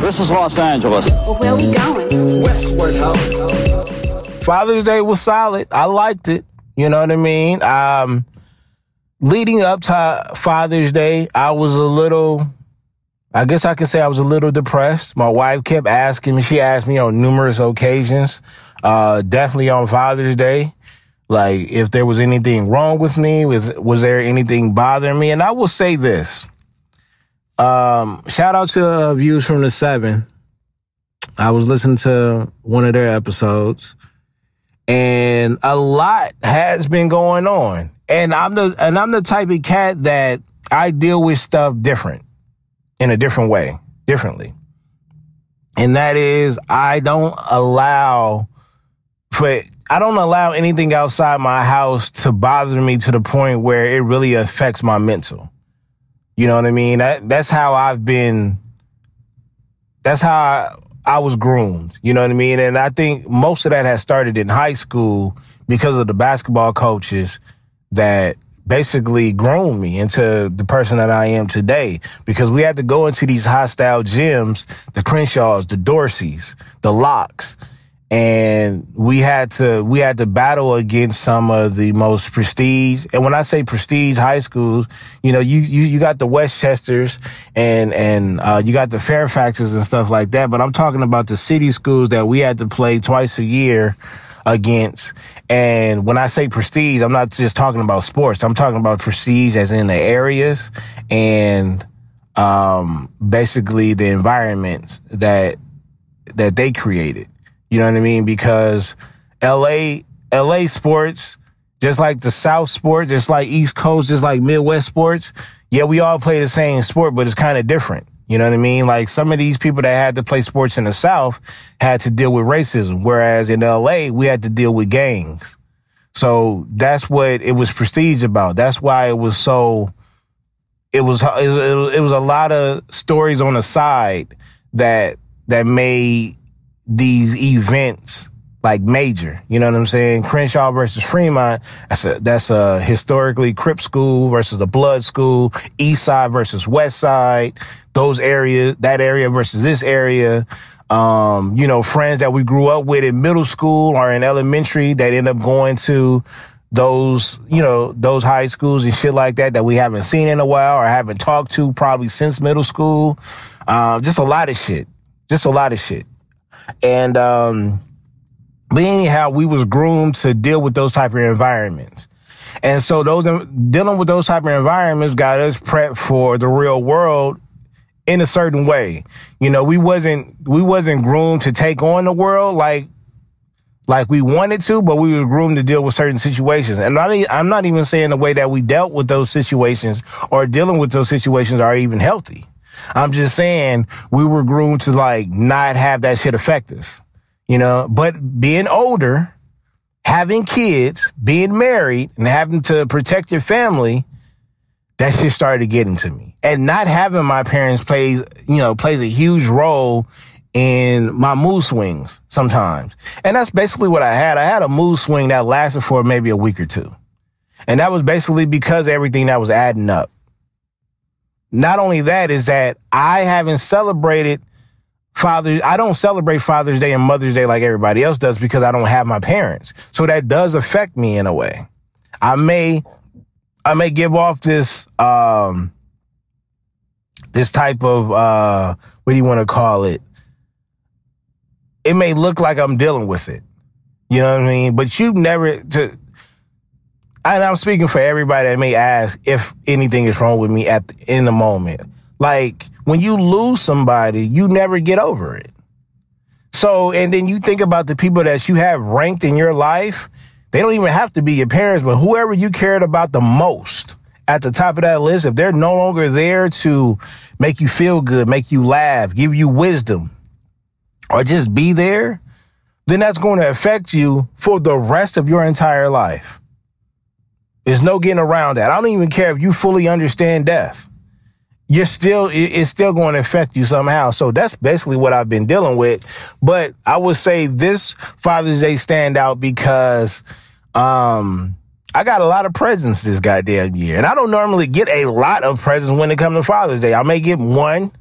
This is Los Angeles. Well, where we going? Westward Ho. Father's Day was solid. I liked it. You know what I mean? Um, leading up to Father's Day, I was a little, I guess I could say I was a little depressed. My wife kept asking me, she asked me on numerous occasions, uh, definitely on Father's Day, like if there was anything wrong with me, with, was there anything bothering me? And I will say this, um, shout out to uh, Views from the Seven. I was listening to one of their episodes and a lot has been going on. And I'm the and I'm the type of cat that I deal with stuff different in a different way, differently. And that is I don't allow for I don't allow anything outside my house to bother me to the point where it really affects my mental. You know what I mean? That that's how I've been that's how I, I was groomed. You know what I mean? And I think most of that has started in high school because of the basketball coaches that basically groomed me into the person that I am today. Because we had to go into these hostile gyms, the Crenshaws, the Dorseys, the Lockes, and we had to we had to battle against some of the most prestige. And when i say prestige high schools you know you you, you got the westchesters and and uh, you got the fairfaxes and stuff like that. But i'm talking about the city schools that we had to play twice a year against. And when i say prestige i'm not just talking about sports. I'm talking about prestige as in the areas and um basically the environments that that they created you know what I mean? Because LA, LA sports, just like the South sports, just like East Coast, just like Midwest sports, yeah, we all play the same sport, but it's kind of different. You know what I mean? Like some of these people that had to play sports in the South had to deal with racism, whereas in LA, we had to deal with gangs. So that's what it was prestige about. That's why it was so, it was, it was, it was a lot of stories on the side that, that made these events like major. You know what I'm saying? Crenshaw versus Fremont. That's a that's a historically Crip school versus a Blood school. East Side versus West Side. Those areas, that area versus this area. Um, you know, friends that we grew up with in middle school or in elementary that end up going to those, you know, those high schools and shit like that that we haven't seen in a while or haven't talked to probably since middle school. Uh, just a lot of shit. Just a lot of shit. And, um, but anyhow, we was groomed to deal with those type of environments. And so those, dealing with those type of environments got us prepped for the real world in a certain way. You know, we wasn't, we wasn't groomed to take on the world like, like we wanted to, but we were groomed to deal with certain situations. And I'm not even saying the way that we dealt with those situations or dealing with those situations are even healthy. I'm just saying we were groomed to like not have that shit affect us, you know, but being older, having kids, being married and having to protect your family, that shit started getting to me. And not having my parents plays, you know, plays a huge role in my mood swings sometimes. And that's basically what I had. I had a mood swing that lasted for maybe a week or two. And that was basically because everything that was adding up. Not only that is that I haven't celebrated Father, I don't celebrate Father's Day and Mother's Day like everybody else does because I don't have my parents. So that does affect me in a way. I may, I may give off this, um, this type of, uh, what do you want to call it? It may look like I'm dealing with it. You know what I mean? But you never, to, and I'm speaking for everybody that may ask if anything is wrong with me at the, in the moment. Like when you lose somebody, you never get over it. So, and then you think about the people that you have ranked in your life. They don't even have to be your parents, but whoever you cared about the most at the top of that list, if they're no longer there to make you feel good, make you laugh, give you wisdom, or just be there, then that's going to affect you for the rest of your entire life. There's no getting around that. I don't even care if you fully understand death. You're still, it's still going to affect you somehow. So that's basically what I've been dealing with. But I would say this Father's Day stand out because, um, I got a lot of presents this goddamn year. And I don't normally get a lot of presents when it comes to Father's Day. I may get one,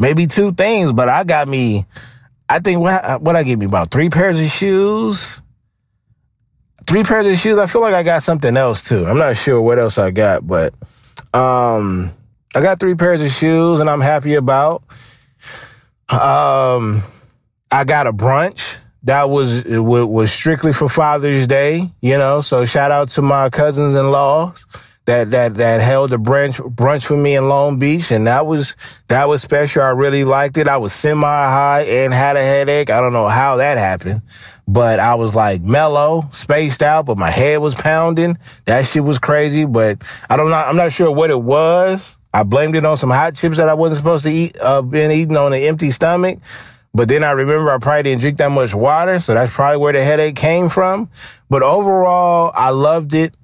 maybe two things, but I got me, I think what, what I get me about three pairs of shoes. Three pairs of shoes. I feel like I got something else too. I'm not sure what else I got, but um I got three pairs of shoes and I'm happy about. Um I got a brunch that was was strictly for Father's Day, you know. So shout out to my cousins in laws that that that held a brunch brunch for me in Long Beach, and that was that was special. I really liked it. I was semi high and had a headache. I don't know how that happened, but I was like mellow, spaced out, but my head was pounding. That shit was crazy, but I don't know. I'm not sure what it was. I blamed it on some hot chips that I wasn't supposed to eat. Uh, been eating on an empty stomach. But then I remember I probably didn't drink that much water, so that's probably where the headache came from. But overall, I loved it.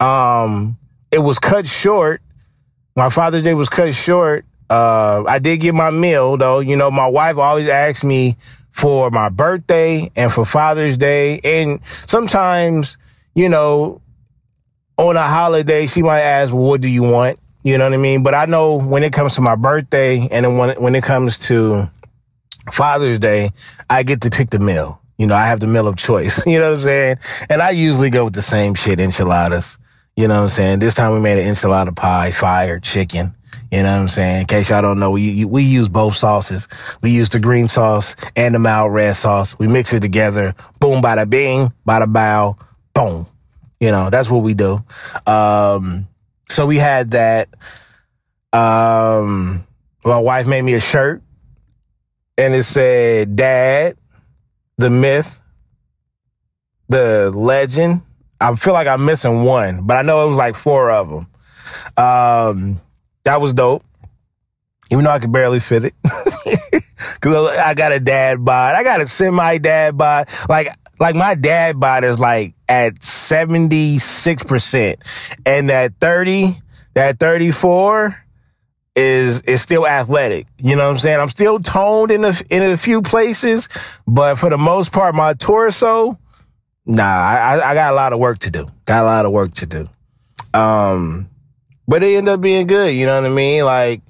Um, it was cut short. My Father's Day was cut short. Uh, I did get my meal though. You know, my wife always asks me for my birthday and for Father's Day. And sometimes, you know, on a holiday, she might ask, well, what do you want? You know what I mean? But I know when it comes to my birthday and then when, when it comes to Father's Day, I get to pick the meal. You know, I have the meal of choice. You know what I'm saying? And I usually go with the same shit, enchiladas. You know what I'm saying? This time we made an enchilada pie, fire, chicken. You know what I'm saying? In case y'all don't know, we, we use both sauces. We use the green sauce and the mild red sauce. We mix it together. Boom, bada bing, bada bow, boom. You know, that's what we do. Um, so we had that. Um, my wife made me a shirt and it said dad, the myth, the legend. I feel like I'm missing one, but I know it was like four of them. Um, that was dope. Even though I could barely fit it. Cause I got a dad bod. I got a semi dad bod. Like, like my dad bod is like at 76%. And that 30, that 34, is is still athletic. You know what I'm saying? I'm still toned in a in a few places, but for the most part, my torso, nah, I, I got a lot of work to do. Got a lot of work to do. Um, but it ended up being good. You know what I mean? Like,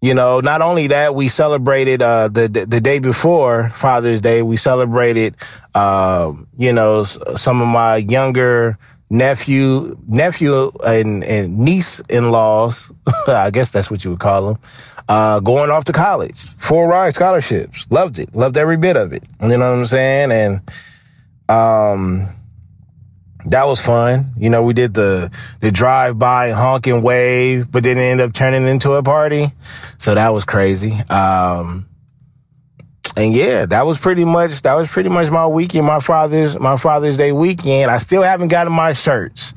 you know, not only that, we celebrated uh, the, the, the day before Father's Day. We celebrated, uh, you know, some of my younger nephew, nephew and, and niece in laws. I guess that's what you would call them. Uh, going off to college, full ride scholarships. Loved it. Loved every bit of it. You know what I'm saying? And, um, that was fun. You know, we did the, the drive by honk and wave, but then it ended up turning into a party. So that was crazy. Um, and yeah, that was pretty much that was pretty much my weekend, my father's my Father's Day weekend. I still haven't gotten my shirts.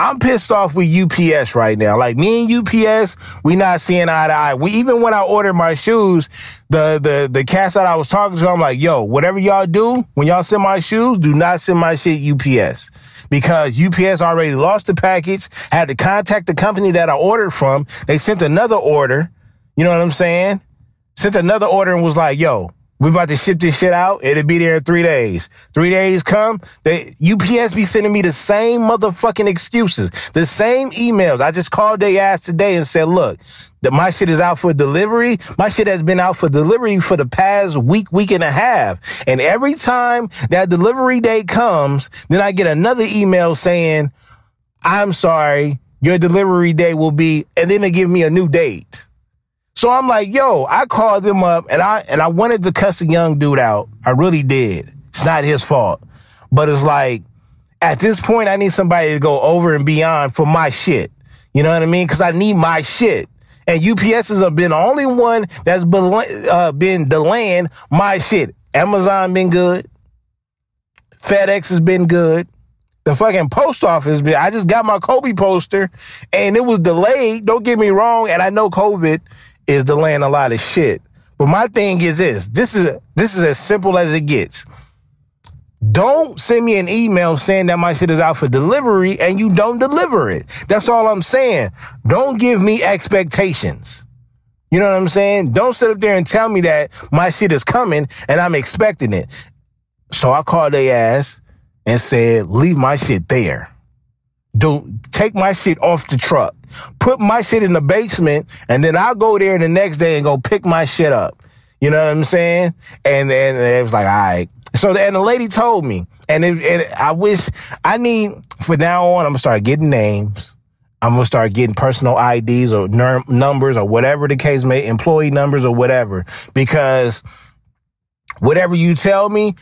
I'm pissed off with UPS right now. Like me and UPS, we not seeing eye to eye. We even when I ordered my shoes, the the the cast that I was talking to, I'm like, yo, whatever y'all do when y'all send my shoes, do not send my shit UPS because UPS already lost the package. Had to contact the company that I ordered from. They sent another order. You know what I'm saying? Sent another order and was like, yo, we about to ship this shit out. It'll be there in three days. Three days come. They UPS be sending me the same motherfucking excuses, the same emails. I just called their ass today and said, look, that my shit is out for delivery. My shit has been out for delivery for the past week, week and a half. And every time that delivery day comes, then I get another email saying, I'm sorry, your delivery day will be, and then they give me a new date. So I'm like, yo, I called him up and I and I wanted to cuss a young dude out. I really did. It's not his fault. But it's like, at this point, I need somebody to go over and beyond for my shit. You know what I mean? Cause I need my shit. And UPS has been the only one that's been, uh, been delaying my shit. Amazon been good. FedEx has been good. The fucking post office, been, I just got my Kobe poster and it was delayed. Don't get me wrong. And I know COVID is delaying a lot of shit. But my thing is this. This is this is as simple as it gets. Don't send me an email saying that my shit is out for delivery and you don't deliver it. That's all I'm saying. Don't give me expectations. You know what I'm saying? Don't sit up there and tell me that my shit is coming and I'm expecting it. So I called their ass and said, leave my shit there. Don't take my shit off the truck. Put my shit in the basement and then I'll go there the next day and go pick my shit up. You know what I'm saying? And then it was like, all right. So, and the lady told me, and, it, and I wish I need, for now on, I'm gonna start getting names. I'm gonna start getting personal IDs or numbers or whatever the case may, employee numbers or whatever, because whatever you tell me,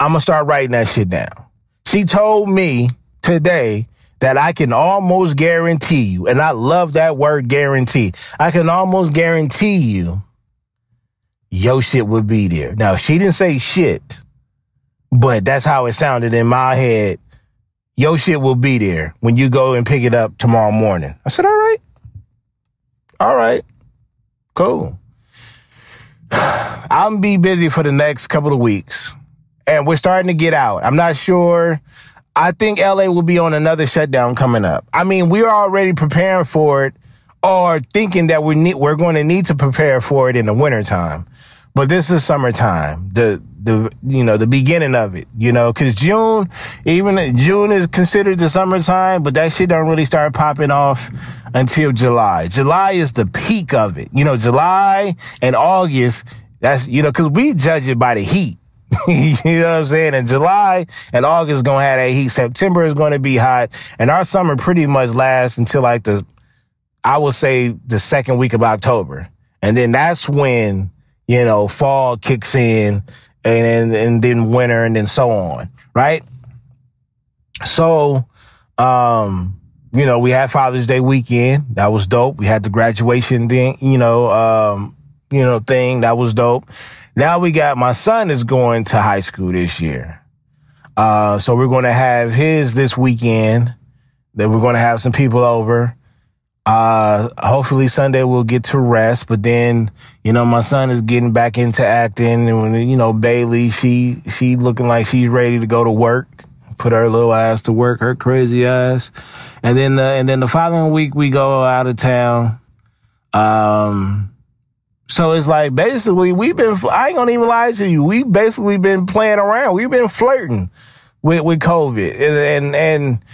I'm gonna start writing that shit down. She told me today that I can almost guarantee you, and I love that word guarantee. I can almost guarantee you your shit would be there. Now, she didn't say shit, but that's how it sounded in my head. Your shit will be there when you go and pick it up tomorrow morning. I said, all right. All right. Cool. I'm be busy for the next couple of weeks and we're starting to get out. I'm not sure. I think LA will be on another shutdown coming up. I mean, we're already preparing for it or thinking that we need, we're going to need to prepare for it in the wintertime. But this is summertime. The, the, you know, the beginning of it, you know, cause June, even June is considered the summertime, but that shit don't really start popping off until July. July is the peak of it. You know, July and August, that's, you know, cause we judge it by the heat. you know what I'm saying? In July and August is to have that heat. September is to be hot. And our summer pretty much lasts until like the, I would say the second week of October. And then that's when, you know, fall kicks in and, and then winter and then so on. Right. So, um, you know, we had Father's Day weekend. That was dope. We had the graduation then, you know, um, you know, thing. That was dope. Now we got my son is going to high school this year. Uh, so we're going to have his this weekend. Then we're going to have some people over. Uh, hopefully Sunday we'll get to rest, but then, you know, my son is getting back into acting and when, you know, Bailey, she, she looking like she's ready to go to work, put her little ass to work, her crazy ass. And then, uh, and then the following week we go out of town. Um, so it's like basically we've been, I ain't gonna even lie to you. We've basically been playing around. We've been flirting with, with COVID and, and, and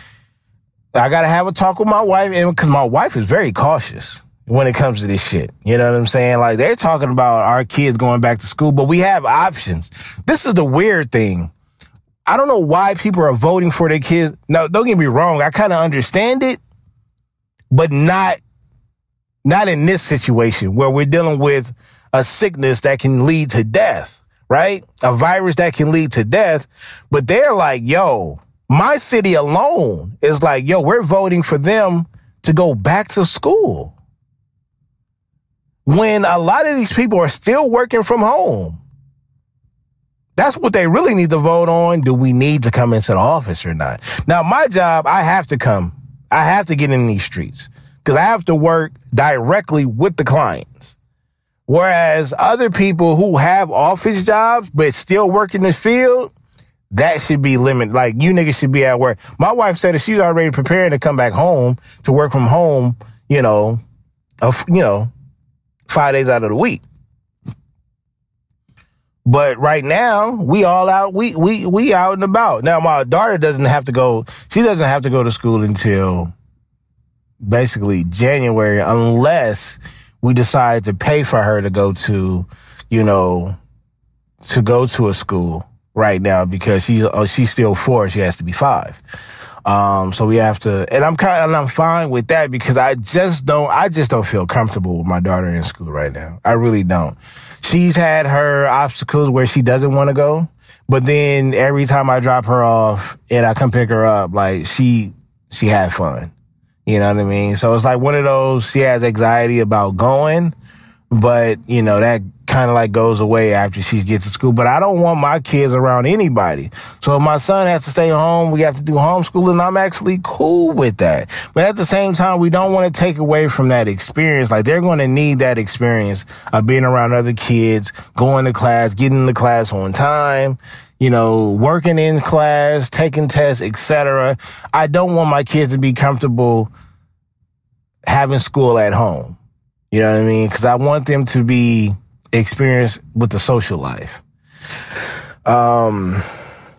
I gotta have a talk with my wife and cause my wife is very cautious when it comes to this shit. You know what I'm saying? Like they're talking about our kids going back to school, but we have options. This is the weird thing. I don't know why people are voting for their kids. No, don't get me wrong. I kind of understand it, but not not in this situation where we're dealing with a sickness that can lead to death, right? A virus that can lead to death. But they're like, yo, my city alone is like, yo, we're voting for them to go back to school. When a lot of these people are still working from home. That's what they really need to vote on. Do we need to come into the office or not? Now, my job, I have to come. I have to get in these streets because I have to work directly with the clients. Whereas other people who have office jobs but still work in the field, that should be limited. Like you niggas should be at work. My wife said that she's already preparing to come back home to work from home, you know, of, you know, five days out of the week. But right now, we all out, we, we, we out and about. Now, my daughter doesn't have to go, she doesn't have to go to school until basically January unless we decide to pay for her to go to, you know, to go to a school right now because she's uh, she's still four. She has to be five. Um, so we have to, and I'm kind and I'm fine with that because I just don't, I just don't feel comfortable with my daughter in school right now. I really don't. She's had her obstacles where she doesn't want to go, but then every time I drop her off and I come pick her up, like she, she had fun. You know what I mean? So it's like one of those, she has anxiety about going, but you know, that, kind of like goes away after she gets to school. But I don't want my kids around anybody. So if my son has to stay home, we have to do homeschooling. I'm actually cool with that. But at the same time, we don't want to take away from that experience. Like they're going to need that experience of being around other kids, going to class, getting to class on time, you know, working in class, taking tests, etc. I don't want my kids to be comfortable having school at home. You know what I mean? Cause I want them to be experienced with the social life. Um,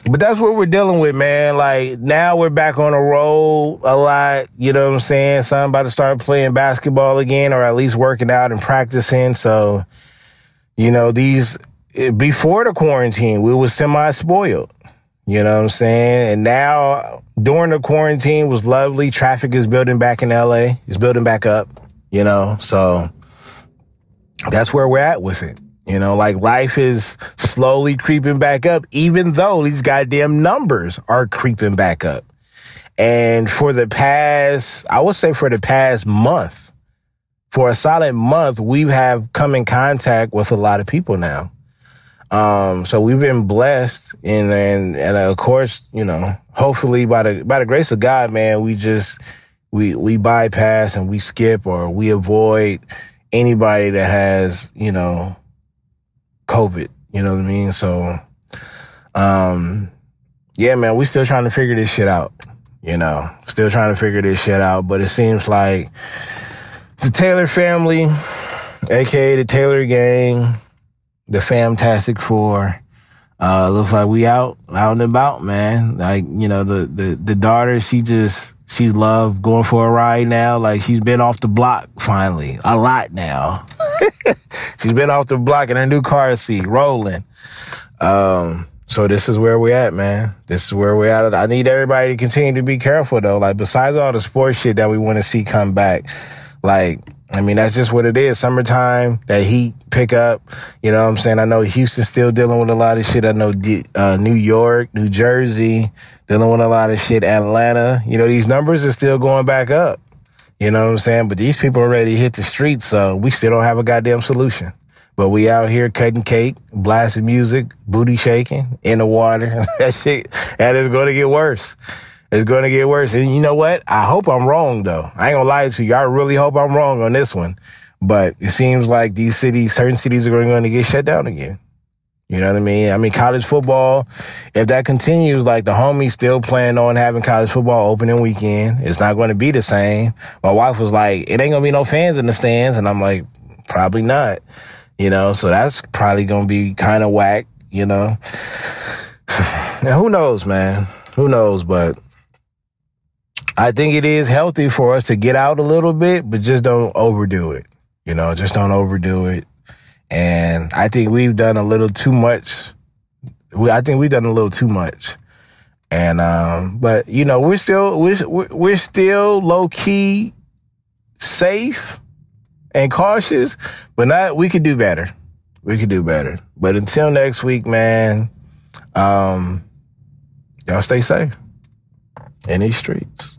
but that's what we're dealing with, man. Like now we're back on the road a lot. You know what I'm saying? So I'm about to start playing basketball again, or at least working out and practicing. So, you know, these before the quarantine, we were semi spoiled. You know what I'm saying? And now during the quarantine was lovely. Traffic is building back in LA. It's building back up, you know? So that's where we're at with it. You know, like life is slowly creeping back up, even though these goddamn numbers are creeping back up. And for the past, I would say for the past month, for a solid month, we have come in contact with a lot of people now. Um, so we've been blessed and, and, and of course, you know, hopefully by the, by the grace of God, man, we just, we, we bypass and we skip or we avoid anybody that has, you know, COVID. You know what I mean? So, um, yeah, man, we still trying to figure this shit out. You know, still trying to figure this shit out. But it seems like the Taylor family, aka the Taylor gang, the Fantastic Four, uh, looks like we out, out and about, man. Like, you know, the, the, the daughter, she just, she's loved going for a ride now. Like she's been off the block finally a lot now. she's been off the block in her new car seat, rolling. Um, so this is where we're at, man. This is where we're at. I need everybody to continue to be careful though. Like besides all the sports shit that we want to see come back, like I mean, that's just what it is. Summertime, that heat pick up. You know what I'm saying? I know Houston's still dealing with a lot of shit. I know uh, New York, New Jersey, dealing with a lot of shit. Atlanta, you know, these numbers are still going back up. You know what I'm saying? But these people already hit the streets, so we still don't have a goddamn solution. But we out here cutting cake, blasting music, booty shaking in the water. that shit, and it's going to get worse. It's going to get worse. And you know what? I hope I'm wrong though. I ain't gonna lie to you. I really hope I'm wrong on this one. But it seems like these cities, certain cities are going to get shut down again. You know what I mean? I mean, college football, if that continues, like the homies still plan on having college football opening weekend. It's not going to be the same. My wife was like, it ain't going to be no fans in the stands. And I'm like, probably not. You know, so that's probably going to be kind of whack, you know? now, who knows, man? Who knows? But I think it is healthy for us to get out a little bit, but just don't overdo it. You know, just don't overdo it. And I think we've done a little too much. I think we've done a little too much. And, um, but you know, we're still, we're, we're still low key safe and cautious, but not, we could do better. We could do better. But until next week, man, um, y'all stay safe in these streets.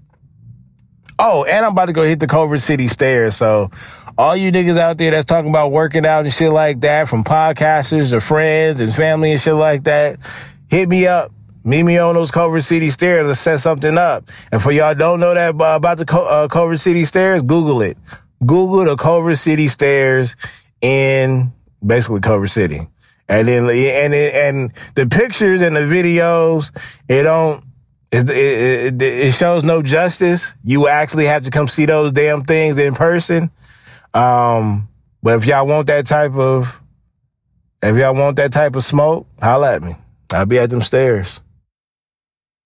Oh, and I'm about to go hit the Culver City stairs. So all you niggas out there that's talking about working out and shit like that from podcasters or friends and family and shit like that, hit me up. Meet me on those Culver City stairs. Let's set something up. And for y'all don't know that about the uh, Culver City stairs, Google it. Google the Culver City stairs in basically Culver City. And then, and, and the pictures and the videos, it don't, it, it, it, shows no justice. You actually have to come see those damn things in person. Um, but if y'all want that type of, if y'all want that type of smoke, holla at me. I'll be at them stairs.